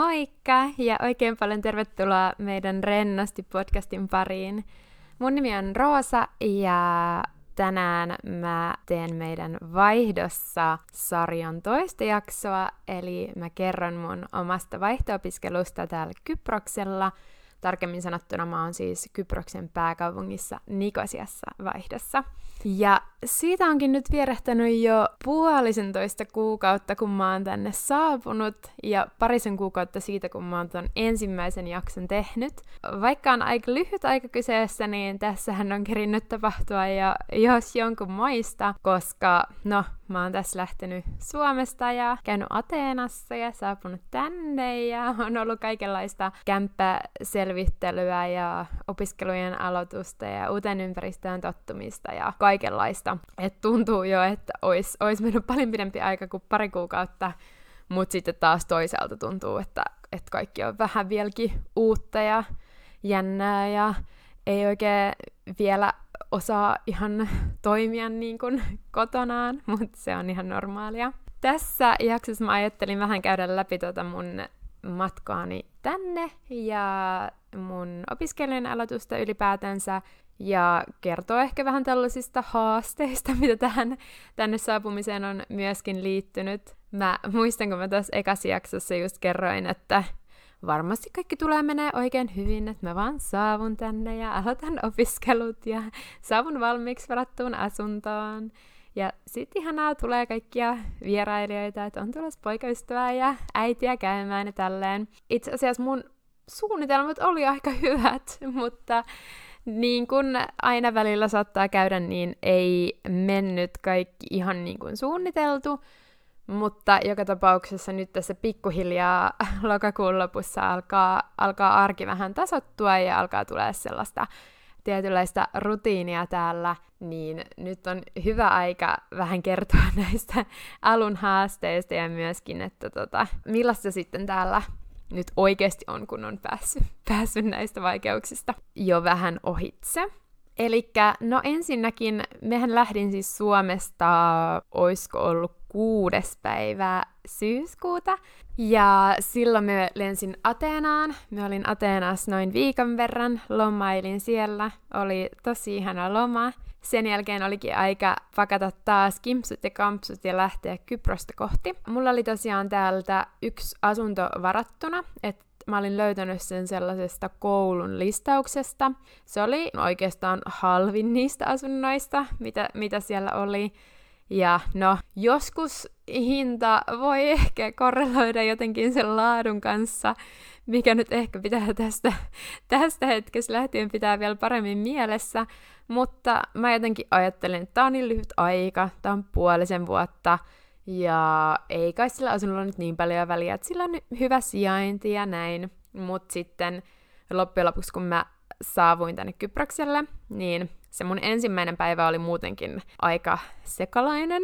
Moikka ja oikein paljon tervetuloa meidän Rennosti podcastin pariin. Mun nimi on Roosa ja tänään mä teen meidän vaihdossa sarjan toista jaksoa, eli mä kerron mun omasta vaihto-opiskelusta täällä Kyproksella – Tarkemmin sanottuna mä oon siis Kyproksen pääkaupungissa Nikosiassa vaihdossa. Ja siitä onkin nyt vierehtänyt jo puolisentoista kuukautta, kun mä oon tänne saapunut, ja parisen kuukautta siitä, kun mä oon ton ensimmäisen jakson tehnyt. Vaikka on aika lyhyt aika kyseessä, niin tässähän on kerinnyt tapahtua jo jos jonkun moista, koska no, Mä oon tässä lähtenyt Suomesta ja käynyt Ateenassa ja saapunut tänne ja on ollut kaikenlaista kämppäselvittelyä ja opiskelujen aloitusta ja uuteen ympäristöön tottumista ja kaikenlaista. Et tuntuu jo, että olisi ois mennyt paljon pidempi aika kuin pari kuukautta, mutta sitten taas toisaalta tuntuu, että, että kaikki on vähän vieläkin uutta ja jännää ja ei oikein vielä osaa ihan toimia niin kuin kotonaan, mutta se on ihan normaalia. Tässä jaksossa mä ajattelin vähän käydä läpi tuota mun matkaani tänne ja mun opiskelijan aloitusta ylipäätänsä ja kertoa ehkä vähän tällaisista haasteista, mitä tähän, tänne saapumiseen on myöskin liittynyt. Mä muistan, kun mä tuossa ekassa jaksossa just kerroin, että varmasti kaikki tulee menee oikein hyvin, että mä vaan saavun tänne ja aloitan opiskelut ja saavun valmiiksi varattuun asuntoon. Ja sitten ihanaa tulee kaikkia vierailijoita, että on tulossa poikaystävää ja äitiä käymään ja tälleen. Itse asiassa mun suunnitelmat oli aika hyvät, mutta niin kuin aina välillä saattaa käydä, niin ei mennyt kaikki ihan niin kuin suunniteltu. Mutta joka tapauksessa nyt tässä pikkuhiljaa lokakuun lopussa alkaa, alkaa arki vähän tasottua ja alkaa tulee sellaista tietynlaista rutiinia täällä, niin nyt on hyvä aika vähän kertoa näistä alun haasteista ja myöskin, että tota, millaista sitten täällä nyt oikeasti on, kun on päässyt, päässyt näistä vaikeuksista jo vähän ohitse. Eli no ensinnäkin, mehän lähdin siis Suomesta, oisko ollut kuudes päivää syyskuuta. Ja silloin me lensin Ateenaan. Me olin Ateenassa noin viikon verran, lomailin siellä. Oli tosi ihana loma. Sen jälkeen olikin aika pakata taas kimpsut ja kampsut ja lähteä Kyprosta kohti. Mulla oli tosiaan täältä yksi asunto varattuna, että mä olin löytänyt sen sellaisesta koulun listauksesta. Se oli oikeastaan halvin niistä asunnoista, mitä, mitä siellä oli. Ja no, joskus hinta voi ehkä korreloida jotenkin sen laadun kanssa, mikä nyt ehkä pitää tästä, tästä hetkestä lähtien pitää vielä paremmin mielessä. Mutta mä jotenkin ajattelin, että tää on niin lyhyt aika, tää on puolisen vuotta, ja ei kai sillä asunnolla nyt niin paljon väliä, että sillä on hyvä sijainti ja näin. Mutta sitten loppujen lopuksi, kun mä saavuin tänne Kyprokselle, niin se mun ensimmäinen päivä oli muutenkin aika sekalainen,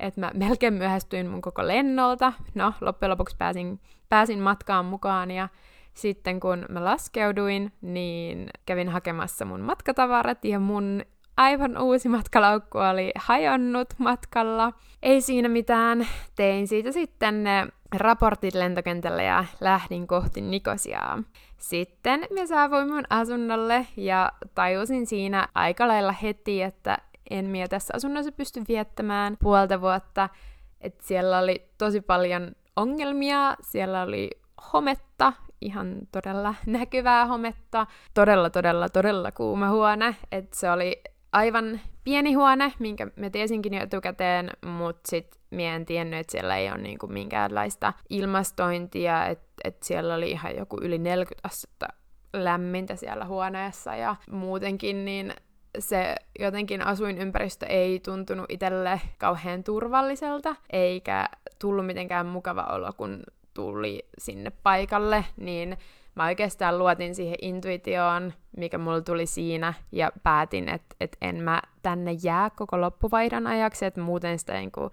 että mä melkein myöhästyin mun koko lennolta. No, loppujen lopuksi pääsin, pääsin matkaan mukaan ja sitten kun mä laskeuduin, niin kävin hakemassa mun matkatavarat ja mun aivan uusi matkalaukku oli hajonnut matkalla. Ei siinä mitään. Tein siitä sitten ne raportit lentokentälle ja lähdin kohti Nikosiaa. Sitten me saavuin mun asunnolle ja tajusin siinä aika lailla heti, että en minä tässä asunnossa pysty viettämään puolta vuotta. Et siellä oli tosi paljon ongelmia, siellä oli hometta, ihan todella näkyvää hometta, todella, todella, todella kuuma huone, että se oli aivan pieni huone, minkä mä tiesinkin jo etukäteen, mutta sit mä en tiennyt, että siellä ei ole niinku minkäänlaista ilmastointia, että et siellä oli ihan joku yli 40 astetta lämmintä siellä huoneessa ja muutenkin niin se jotenkin asuinympäristö ei tuntunut itselle kauhean turvalliselta, eikä tullut mitenkään mukava olo, kun tuli sinne paikalle, niin mä oikeastaan luotin siihen intuitioon, mikä mulla tuli siinä, ja päätin, että et en mä tänne jää koko loppuvaihdon ajaksi, että muuten sitä niin kuin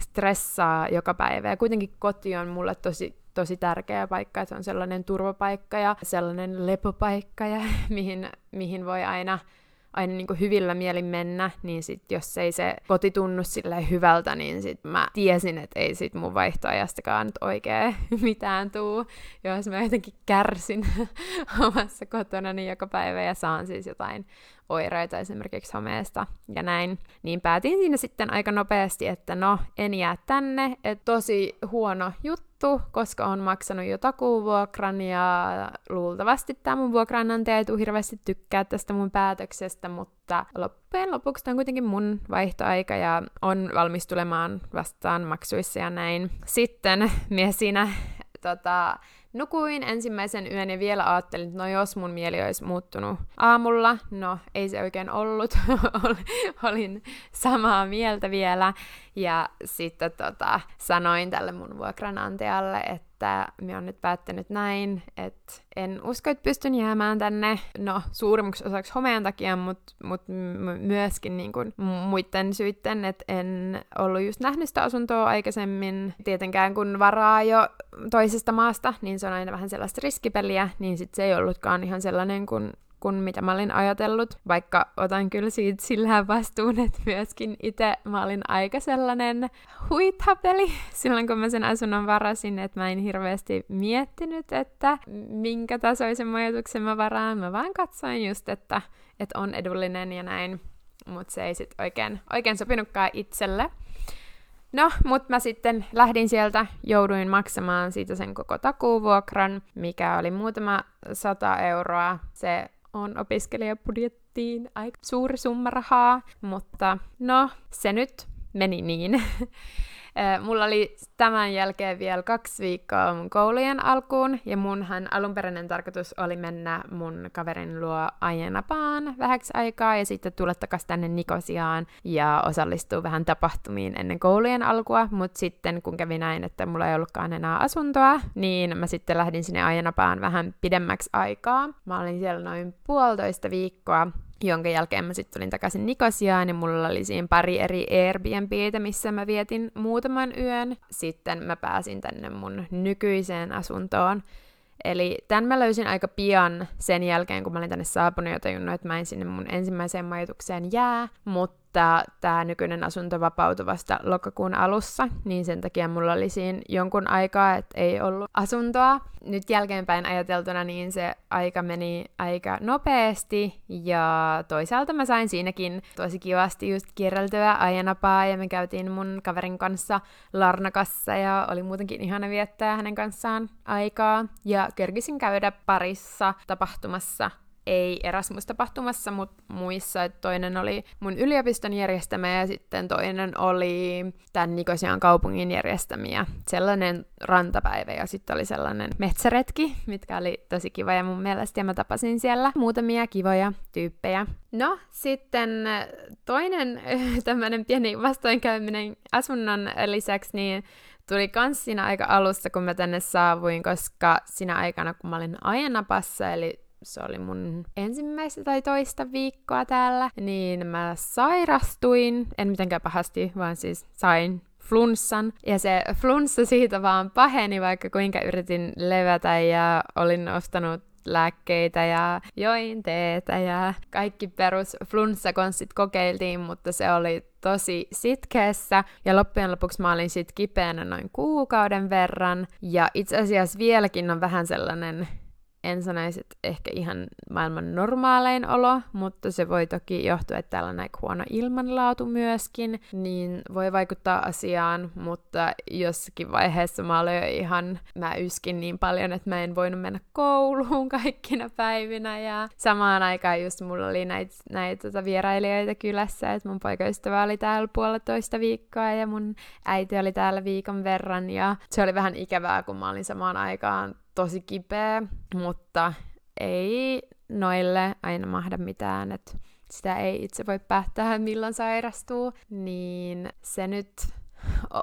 stressaa joka päivä. Ja kuitenkin koti on mulle tosi, tosi tärkeä paikka, että se on sellainen turvapaikka ja sellainen lepopaikka, ja mihin, mihin voi aina, aina niin kuin hyvillä mielin mennä, niin sit jos ei se koti tunnu hyvältä, niin sit mä tiesin, että ei sit mun vaihtoajastakaan nyt oikein mitään tuu, jos mä jotenkin kärsin omassa kotonani joka päivä ja saan siis jotain oireita esimerkiksi homeesta ja näin, niin päätin siinä sitten aika nopeasti, että no, en jää tänne, että tosi huono juttu, koska on maksanut jo takuuvuokran ja luultavasti tämä mun vuokranantaja ei tule hirveästi tykkää tästä mun päätöksestä, mutta loppujen lopuksi tämä on kuitenkin mun vaihtoaika ja on valmis tulemaan vastaan maksuissa ja näin. Sitten mies siinä tota, Nukuin ensimmäisen yön ja vielä ajattelin, että no jos mun mieli olisi muuttunut aamulla, no ei se oikein ollut, olin samaa mieltä vielä. Ja sitten tota, sanoin tälle mun vuokranantajalle, että mä oon nyt päättänyt näin, että en usko, että pystyn jäämään tänne, no suurimmaksi osaksi homeen takia, mutta mut myöskin niin kuin muiden syitten, että en ollut just nähnyt sitä asuntoa aikaisemmin. Tietenkään kun varaa jo toisesta maasta, niin se on aina vähän sellaista riskipeliä, niin sit se ei ollutkaan ihan sellainen kuin kuin mitä mä olin ajatellut, vaikka otan kyllä siitä sillä vastuun, että myöskin itse mä olin aika sellainen huithapeli. Silloin, kun mä sen asunnon varasin, että mä en hirveästi miettinyt, että minkä tasoisen majoituksen mä varaan, mä vaan katsoin just, että, että on edullinen ja näin, mutta se ei sitten oikein, oikein sopinutkaan itselle. No, mutta mä sitten lähdin sieltä, jouduin maksamaan siitä sen koko takuuvuokran, mikä oli muutama sata euroa. Se on opiskelijabudjettiin aika suuri summa rahaa, mutta no, se nyt meni niin. Mulla oli tämän jälkeen vielä kaksi viikkoa mun koulujen alkuun, ja munhan alunperäinen tarkoitus oli mennä mun kaverin luo Ajenapaan vähäksi aikaa, ja sitten tulla takaisin tänne Nikosiaan ja osallistua vähän tapahtumiin ennen koulujen alkua, mutta sitten kun kävi näin, että mulla ei ollutkaan enää asuntoa, niin mä sitten lähdin sinne Ajenapaan vähän pidemmäksi aikaa. Mä olin siellä noin puolitoista viikkoa, jonka jälkeen mä sitten tulin takaisin Nikosiaan ja mulla oli siinä pari eri Airbnbtä, missä mä vietin muutaman yön. Sitten mä pääsin tänne mun nykyiseen asuntoon. Eli tämän mä löysin aika pian sen jälkeen, kun mä olin tänne saapunut ja tajunnut, että mä en sinne mun ensimmäiseen majoitukseen jää, mutta että tämä nykyinen asunto vapautui vasta lokakuun alussa, niin sen takia mulla oli siinä jonkun aikaa, että ei ollut asuntoa. Nyt jälkeenpäin ajateltuna niin se aika meni aika nopeasti ja toisaalta mä sain siinäkin tosi kivasti just kierreltyä ajanapaa ja me käytiin mun kaverin kanssa Larnakassa ja oli muutenkin ihana viettää hänen kanssaan aikaa ja kerkisin käydä parissa tapahtumassa ei Erasmus-tapahtumassa, mutta muissa, että toinen oli mun yliopiston järjestämä ja sitten toinen oli tämän Nikosian kaupungin järjestämiä. Sellainen rantapäivä ja sitten oli sellainen metsäretki, mitkä oli tosi kiva ja mun mielestä ja mä tapasin siellä muutamia kivoja tyyppejä. No, sitten toinen tämmöinen pieni vastoinkäyminen asunnon lisäksi, niin tuli kans siinä aika alussa, kun mä tänne saavuin, koska siinä aikana, kun mä olin Ajanapassa, eli se oli mun ensimmäistä tai toista viikkoa täällä, niin mä sairastuin, en mitenkään pahasti, vaan siis sain flunssan. Ja se flunssa siitä vaan paheni, vaikka kuinka yritin levätä ja olin ostanut lääkkeitä ja join teetä ja kaikki perus flunssakonstit kokeiltiin, mutta se oli tosi sitkeässä. Ja loppujen lopuksi mä olin sit kipeänä noin kuukauden verran. Ja itse asiassa vieläkin on vähän sellainen en sanoisi, että ehkä ihan maailman normaalein olo, mutta se voi toki johtua, että täällä on aika huono ilmanlaatu myöskin, niin voi vaikuttaa asiaan, mutta jossakin vaiheessa mä olin jo ihan, mä yskin niin paljon, että mä en voinut mennä kouluun kaikkina päivinä ja samaan aikaan just mulla oli näitä näit, tota vierailijoita kylässä, että mun poikaystävä oli täällä puolitoista viikkoa ja mun äiti oli täällä viikon verran ja se oli vähän ikävää, kun mä olin samaan aikaan tosi kipeä, mutta ei noille aina mahda mitään, että sitä ei itse voi päättää, milloin sairastuu, niin se nyt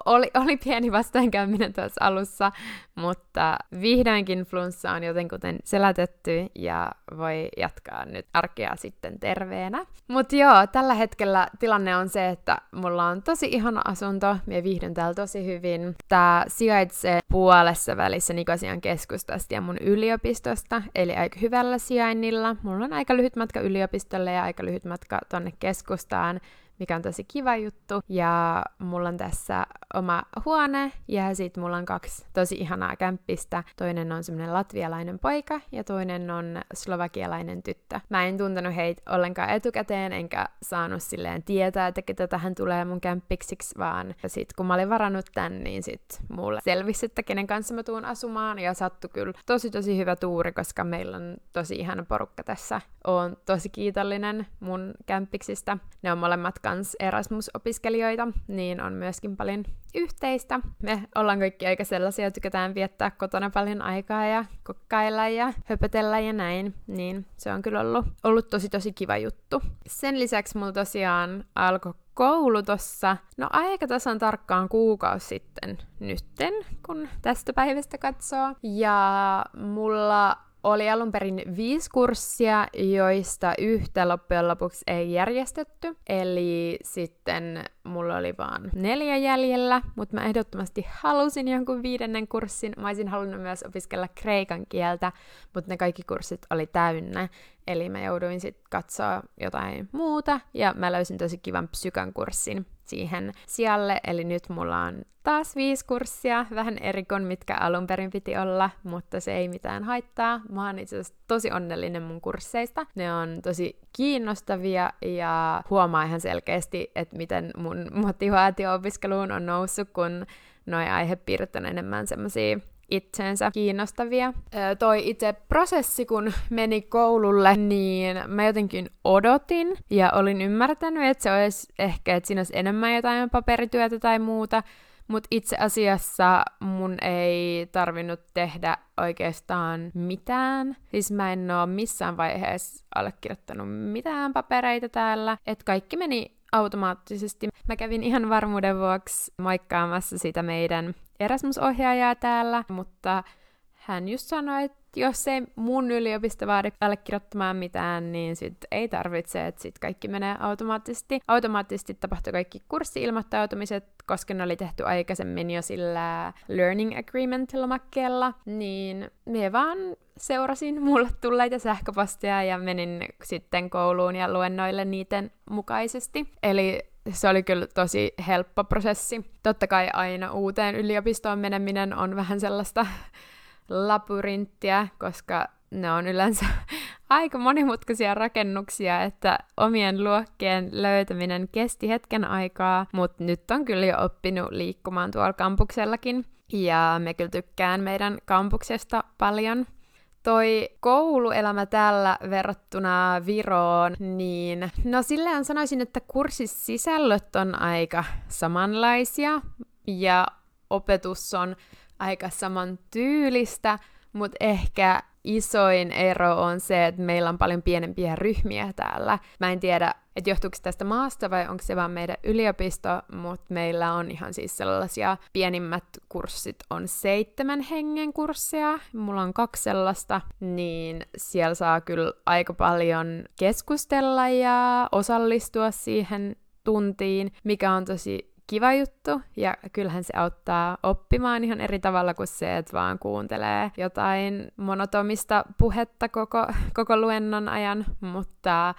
oli, oli pieni vastaankäyminen tuossa alussa, mutta vihdoinkin flunssa on jotenkuten selätetty ja voi jatkaa nyt arkea sitten terveenä. Mutta joo, tällä hetkellä tilanne on se, että mulla on tosi ihana asunto, ja viihdyn täällä tosi hyvin. Tää sijaitsee puolessa välissä Nikosian keskustasta ja mun yliopistosta, eli aika hyvällä sijainnilla. Mulla on aika lyhyt matka yliopistolle ja aika lyhyt matka tonne keskustaan, mikä on tosi kiva juttu. Ja mulla on tässä oma huone ja sitten mulla on kaksi tosi ihanaa kämppistä. Toinen on semmoinen latvialainen poika ja toinen on slovakialainen tyttö. Mä en tuntenut heitä ollenkaan etukäteen enkä saanut silleen tietää, että ketä tähän tulee mun kämppiksiksi, vaan sitten kun mä olin varannut tän, niin sit mulle selvisi, että kenen kanssa mä tuun asumaan ja sattu kyllä tosi tosi hyvä tuuri, koska meillä on tosi ihana porukka tässä. Oon tosi kiitollinen mun kämppiksistä. Ne on molemmat kans Erasmus-opiskelijoita, niin on myöskin paljon yhteistä. Me ollaan kaikki aika sellaisia, tykätään viettää kotona paljon aikaa ja kokkailla ja höpötellä ja näin, niin se on kyllä ollut, ollut tosi tosi kiva juttu. Sen lisäksi mulla tosiaan alkoi koulu tossa, no aika tasan tarkkaan kuukausi sitten nytten, kun tästä päivästä katsoo. Ja mulla oli alun perin viisi kurssia, joista yhtä loppujen lopuksi ei järjestetty. Eli sitten mulla oli vaan neljä jäljellä, mutta mä ehdottomasti halusin jonkun viidennen kurssin. Mä olisin halunnut myös opiskella kreikan kieltä, mutta ne kaikki kurssit oli täynnä. Eli mä jouduin sitten katsoa jotain muuta, ja mä löysin tosi kivan psykan kurssin siihen sijalle, eli nyt mulla on taas viisi kurssia, vähän eri kuin mitkä alun perin piti olla, mutta se ei mitään haittaa. Mä oon itse asiassa tosi onnellinen mun kursseista. Ne on tosi kiinnostavia ja huomaa ihan selkeästi, että miten mun motivaatio opiskeluun on noussut, kun noi aihepiirret on enemmän semmosia itseensä kiinnostavia. Öö, toi itse prosessi, kun meni koululle, niin mä jotenkin odotin ja olin ymmärtänyt, että se olisi ehkä, että siinä olisi enemmän jotain paperityötä tai muuta, mutta itse asiassa mun ei tarvinnut tehdä oikeastaan mitään. Siis mä en oo missään vaiheessa allekirjoittanut mitään papereita täällä. Että kaikki meni automaattisesti. Mä kävin ihan varmuuden vuoksi moikkaamassa sitä meidän Erasmus-ohjaajaa täällä, mutta hän just sanoi, että jos ei mun yliopisto vaadi allekirjoittamaan mitään, niin sit ei tarvitse, että sit kaikki menee automaattisesti. Automaattisesti tapahtui kaikki kurssi-ilmoittautumiset, koska ne oli tehty aikaisemmin jo sillä Learning Agreement-lomakkeella, niin me vaan seurasin mulle tulleita sähköposteja ja menin sitten kouluun ja luennoille niiden mukaisesti. Eli se oli kyllä tosi helppo prosessi. Totta kai aina uuteen yliopistoon meneminen on vähän sellaista labyrinttiä, koska ne on yleensä aika monimutkaisia rakennuksia, että omien luokkien löytäminen kesti hetken aikaa, mutta nyt on kyllä jo oppinut liikkumaan tuolla kampuksellakin. Ja me kyllä tykkään meidän kampuksesta paljon. Toi kouluelämä tällä verrattuna Viroon, niin no silleen sanoisin, että kurssisisällöt on aika samanlaisia ja opetus on aika saman tyylistä, mutta ehkä isoin ero on se, että meillä on paljon pienempiä ryhmiä täällä. Mä en tiedä, että johtuuko tästä maasta vai onko se vaan meidän yliopisto, mutta meillä on ihan siis sellaisia pienimmät kurssit on seitsemän hengen kursseja, mulla on kaksi sellaista, niin siellä saa kyllä aika paljon keskustella ja osallistua siihen tuntiin, mikä on tosi kiva juttu, ja kyllähän se auttaa oppimaan ihan eri tavalla kuin se, että vaan kuuntelee jotain monotomista puhetta koko, koko luennon ajan, mutta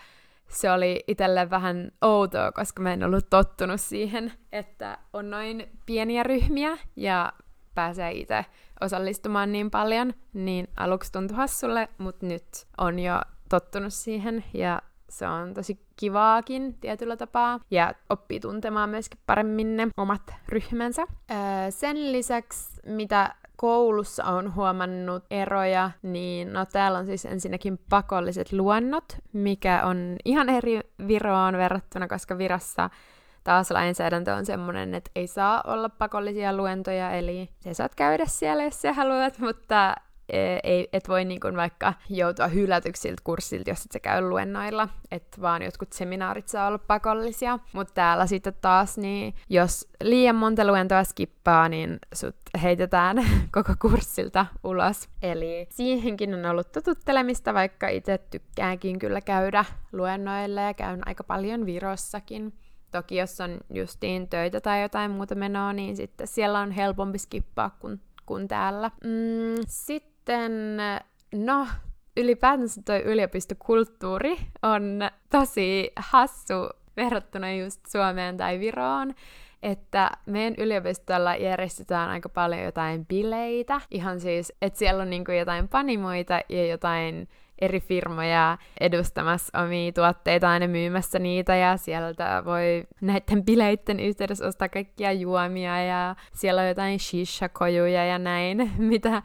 se oli itselle vähän outoa, koska mä en ollut tottunut siihen, että on noin pieniä ryhmiä ja pääsee itse osallistumaan niin paljon, niin aluksi tuntui hassulle, mutta nyt on jo tottunut siihen ja se on tosi kivaakin tietyllä tapaa ja oppii tuntemaan myöskin paremmin ne omat ryhmänsä. Öö, sen lisäksi, mitä koulussa on huomannut eroja, niin no täällä on siis ensinnäkin pakolliset luonnot, mikä on ihan eri Viroon verrattuna, koska Virassa taas lainsäädäntö on semmoinen, että ei saa olla pakollisia luentoja, eli sä saat käydä siellä, jos sä haluat, mutta ei, et voi niin kuin vaikka joutua hylätyksi siltä kurssilta, jos et sä käy luennoilla, että vaan jotkut seminaarit saa olla pakollisia. Mutta täällä sitten taas, niin jos liian monta luentoa skippaa, niin sut heitetään koko kurssilta ulos. Eli siihenkin on ollut totuttelemista, vaikka itse tykkäänkin kyllä käydä luennoille ja käyn aika paljon Virossakin. Toki jos on justiin töitä tai jotain muuta menoa, niin sitten siellä on helpompi skippaa kuin, kuin täällä. Mm, sitten, no, ylipäätänsä toi yliopistokulttuuri on tosi hassu verrattuna just Suomeen tai Viroon että meidän yliopistolla järjestetään aika paljon jotain bileitä. Ihan siis, että siellä on niinku jotain panimoita ja jotain eri firmoja edustamassa omia tuotteita aina myymässä niitä ja sieltä voi näiden bileiden yhteydessä ostaa kaikkia juomia ja siellä on jotain shisha-kojuja ja näin, mitä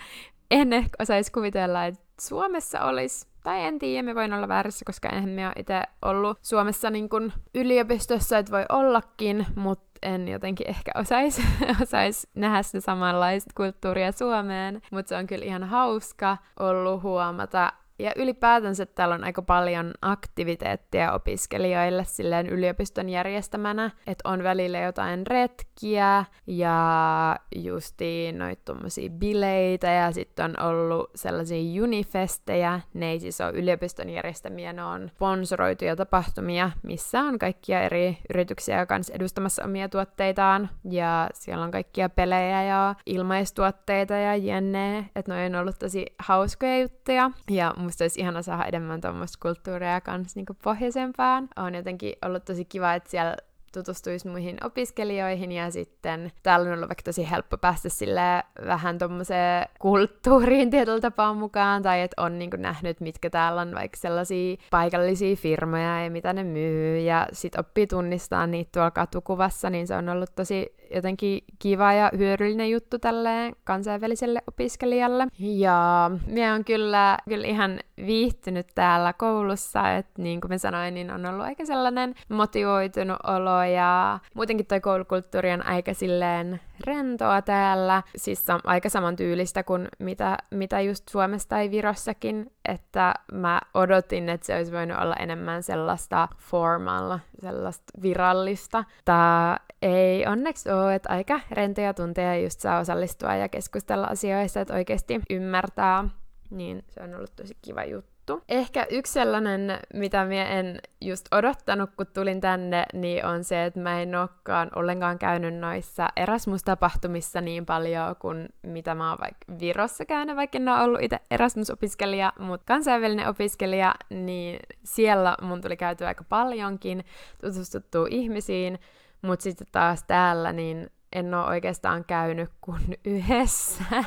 en ehkä osaisi kuvitella, että Suomessa olisi. Tai en tiedä, me voin olla väärässä, koska enhän me ole itse ollut Suomessa niin kuin yliopistossa, että voi ollakin, mutta en jotenkin ehkä osaisi osais nähdä sitä samanlaista kulttuuria Suomeen, mutta se on kyllä ihan hauska ollut huomata, ja ylipäätänsä täällä on aika paljon aktiviteetteja opiskelijoille silleen yliopiston järjestämänä, että on välillä jotain retkiä ja justiin noita tommosia bileitä ja sitten on ollut sellaisia unifestejä, ne ei siis ole yliopiston järjestämiä, ne on sponsoroituja tapahtumia, missä on kaikkia eri yrityksiä kanssa edustamassa omia tuotteitaan. Ja siellä on kaikkia pelejä ja ilmaistuotteita ja jenne, että ne on ollut tosi hauskoja juttuja. Ja musta olisi ihana saada enemmän tuommoista kulttuuria kanssa niin pohjaisempaan. On jotenkin ollut tosi kiva, että siellä tutustuisi muihin opiskelijoihin ja sitten täällä on ollut vaikka tosi helppo päästä sille vähän tuommoiseen kulttuuriin tietyllä tapaa mukaan tai että on niin nähnyt, mitkä täällä on vaikka sellaisia paikallisia firmoja ja mitä ne myy ja sitten oppii tunnistaa niitä tuolla katukuvassa, niin se on ollut tosi jotenkin kiva ja hyödyllinen juttu tälle kansainväliselle opiskelijalle. Ja minä on kyllä, kyllä ihan viihtynyt täällä koulussa, että niin kuin mä sanoin, niin on ollut aika sellainen motivoitunut olo ja muutenkin toi koulukulttuuri on aika silleen rentoa täällä, siis aika samantyylistä kuin mitä, mitä just Suomessa tai Virossakin, että mä odotin, että se olisi voinut olla enemmän sellaista formal, sellaista virallista. Tää ei onneksi ole, että aika rentoja tunteja just saa osallistua ja keskustella asioista, että oikeasti ymmärtää, niin se on ollut tosi kiva juttu juttu. Ehkä yksi sellainen, mitä minä en just odottanut, kun tulin tänne, niin on se, että mä en olekaan ollenkaan käynyt noissa Erasmus-tapahtumissa niin paljon kuin mitä mä oon vaikka Virossa käynyt, vaikka en ole ollut itse Erasmus-opiskelija, mutta kansainvälinen opiskelija, niin siellä mun tuli käytyä aika paljonkin, tutustuttua ihmisiin, mutta sitten taas täällä, niin en ole oikeastaan käynyt kuin yhdessä.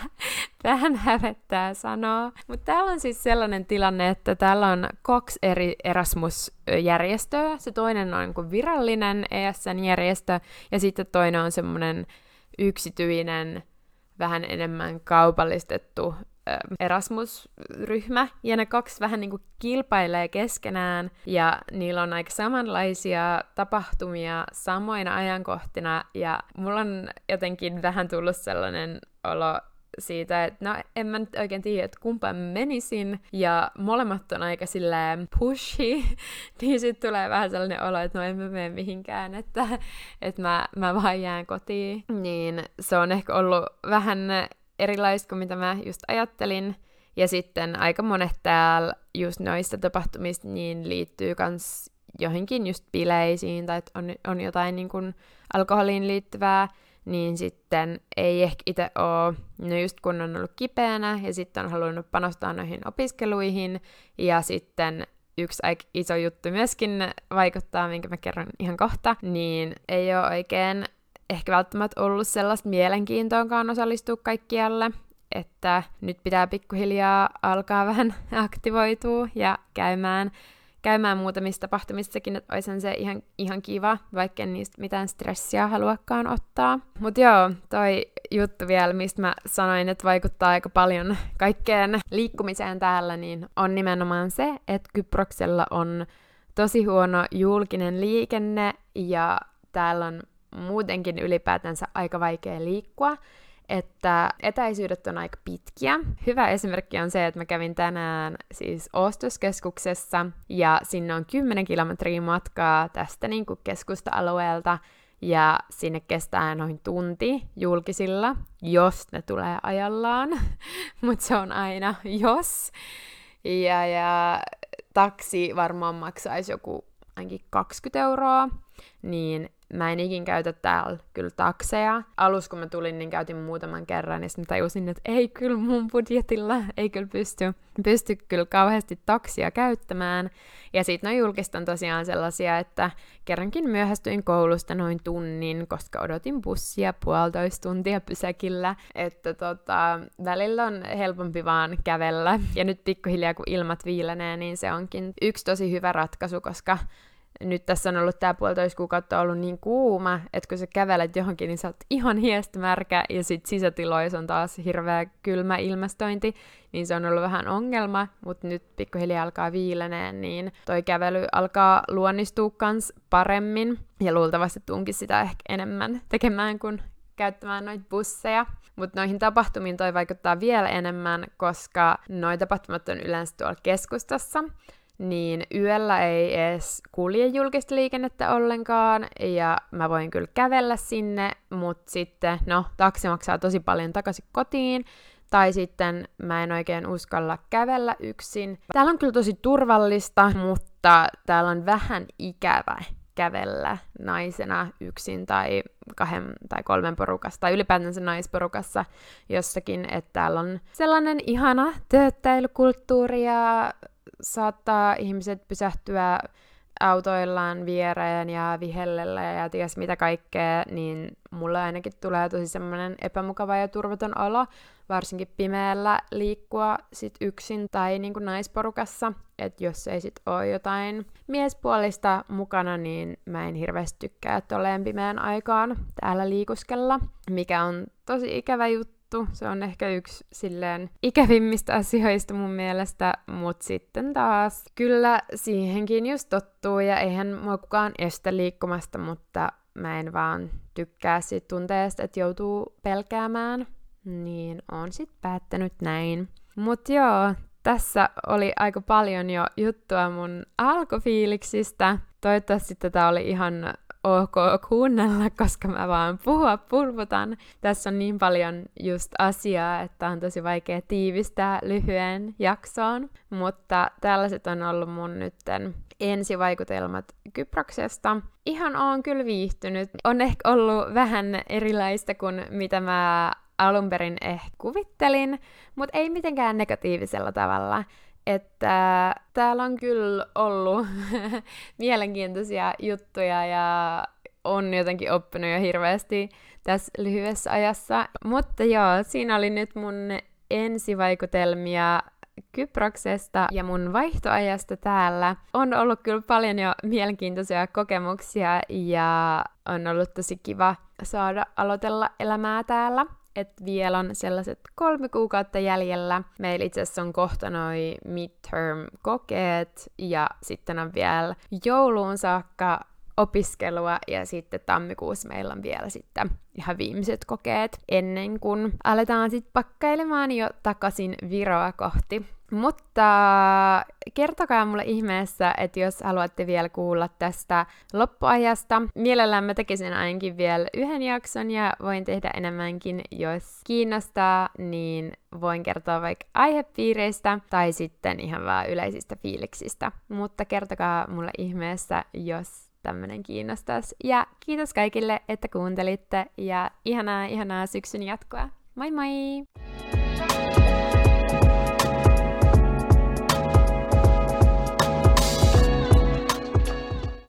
Vähän hävettää sanoa. Mutta täällä on siis sellainen tilanne, että täällä on kaksi eri Erasmus-järjestöä. Se toinen on niin virallinen ESN-järjestö, ja sitten toinen on semmoinen yksityinen, vähän enemmän kaupallistettu Erasmus-ryhmä, ja ne kaksi vähän niin kuin kilpailee keskenään, ja niillä on aika samanlaisia tapahtumia samoina ajankohtina, ja mulla on jotenkin vähän tullut sellainen olo siitä, että no en mä nyt oikein tiedä, että kumpaan menisin, ja molemmat on aika silleen pushy, niin sitten tulee vähän sellainen olo, että no en mä mene mihinkään, että, että mä, mä vaan jään kotiin. Niin se on ehkä ollut vähän erilaista kuin mitä mä just ajattelin. Ja sitten aika monet täällä just noista tapahtumista niin liittyy kans johonkin just bileisiin tai on, on jotain niin kuin alkoholiin liittyvää, niin sitten ei ehkä itse ole, no just kun on ollut kipeänä ja sitten on halunnut panostaa noihin opiskeluihin ja sitten yksi aika iso juttu myöskin vaikuttaa, minkä mä kerron ihan kohta, niin ei ole oikein ehkä välttämättä ollut sellaista mielenkiintoakaan osallistua kaikkialle, että nyt pitää pikkuhiljaa alkaa vähän aktivoitua ja käymään, käymään muutamista tapahtumissakin, että olisi se ihan, ihan kiva, vaikka en niistä mitään stressiä haluakaan ottaa. Mutta joo, toi juttu vielä, mistä mä sanoin, että vaikuttaa aika paljon kaikkeen liikkumiseen täällä, niin on nimenomaan se, että Kyproksella on tosi huono julkinen liikenne ja täällä on muutenkin ylipäätänsä aika vaikea liikkua. että etäisyydet on aika pitkiä. Hyvä esimerkki on se, että mä kävin tänään siis ostoskeskuksessa ja sinne on 10 kilometriä matkaa tästä niin kuin keskusta-alueelta ja sinne kestää noin tunti julkisilla, jos ne tulee ajallaan, mutta se on aina jos. Ja, ja taksi varmaan maksaisi joku ainakin 20 euroa, niin mä en ikin käytä täällä kyllä takseja. Alus kun mä tulin, niin käytin muutaman kerran, ja sitten tajusin, että ei kyllä mun budjetilla, ei kyllä pysty, pysty kyllä kauheasti taksia käyttämään. Ja sitten no julkista on tosiaan sellaisia, että kerrankin myöhästyin koulusta noin tunnin, koska odotin bussia puolitoista tuntia pysäkillä. Että tota, välillä on helpompi vaan kävellä. Ja nyt pikkuhiljaa kun ilmat viilenee, niin se onkin yksi tosi hyvä ratkaisu, koska nyt tässä on ollut tämä puolitoista kuukautta ollut niin kuuma, että kun sä kävelet johonkin, niin sä oot ihan hiestomärkä, ja sit sisätiloissa on taas hirveä kylmä ilmastointi, niin se on ollut vähän ongelma, mutta nyt pikkuhiljaa alkaa viileneen, niin toi kävely alkaa luonnistua kans paremmin, ja luultavasti tunkin sitä ehkä enemmän tekemään kuin käyttämään noita busseja. Mutta noihin tapahtumiin toi vaikuttaa vielä enemmän, koska noi tapahtumat on yleensä tuolla keskustassa, niin yöllä ei edes kulje julkista liikennettä ollenkaan, ja mä voin kyllä kävellä sinne, mutta sitten, no, taksi maksaa tosi paljon takaisin kotiin, tai sitten mä en oikein uskalla kävellä yksin. Täällä on kyllä tosi turvallista, mutta täällä on vähän ikävä kävellä naisena yksin tai kahden tai kolmen porukassa tai ylipäätänsä naisporukassa jossakin, että täällä on sellainen ihana tööttäilykulttuuri ja saattaa ihmiset pysähtyä autoillaan viereen ja vihellellä ja ties mitä kaikkea, niin mulla ainakin tulee tosi semmoinen epämukava ja turvaton olo, varsinkin pimeällä liikkua sit yksin tai niin kuin naisporukassa, että jos ei sit ole jotain miespuolista mukana, niin mä en hirveästi tykkää tolleen pimeän aikaan täällä liikuskella, mikä on tosi ikävä juttu, juttu. Se on ehkä yksi silleen ikävimmistä asioista mun mielestä, mutta sitten taas kyllä siihenkin just tottuu ja eihän mua kukaan estä liikkumasta, mutta mä en vaan tykkää siitä tunteesta, että joutuu pelkäämään, niin on sit päättänyt näin. Mut joo, tässä oli aika paljon jo juttua mun alkufiiliksistä. Toivottavasti tätä oli ihan ok kuunnella, koska mä vaan puhua pulputan. Tässä on niin paljon just asiaa, että on tosi vaikea tiivistää lyhyen jaksoon, mutta tällaiset on ollut mun nytten ensivaikutelmat Kyproksesta. Ihan on kyllä viihtynyt. On ehkä ollut vähän erilaista kuin mitä mä alun perin ehkä kuvittelin, mutta ei mitenkään negatiivisella tavalla että täällä on kyllä ollut mielenkiintoisia juttuja ja on jotenkin oppinut jo hirveästi tässä lyhyessä ajassa. Mutta joo, siinä oli nyt mun ensivaikutelmia Kyproksesta ja mun vaihtoajasta täällä. On ollut kyllä paljon jo mielenkiintoisia kokemuksia ja on ollut tosi kiva saada aloitella elämää täällä että vielä on sellaiset kolme kuukautta jäljellä. Meillä itse asiassa on kohta noi midterm-kokeet ja sitten on vielä jouluun saakka opiskelua ja sitten tammikuussa meillä on vielä sitten ihan viimeiset kokeet ennen kuin aletaan sitten pakkailemaan jo takaisin Viroa kohti. Mutta kertokaa mulle ihmeessä, että jos haluatte vielä kuulla tästä loppuajasta. Mielellään mä tekisin ainakin vielä yhden jakson ja voin tehdä enemmänkin, jos kiinnostaa, niin voin kertoa vaikka aihepiireistä tai sitten ihan vaan yleisistä fiiliksistä. Mutta kertokaa mulle ihmeessä, jos tämmönen kiinnostaisi. Ja kiitos kaikille, että kuuntelitte ja ihanaa, ihanaa syksyn jatkoa. Moi moi!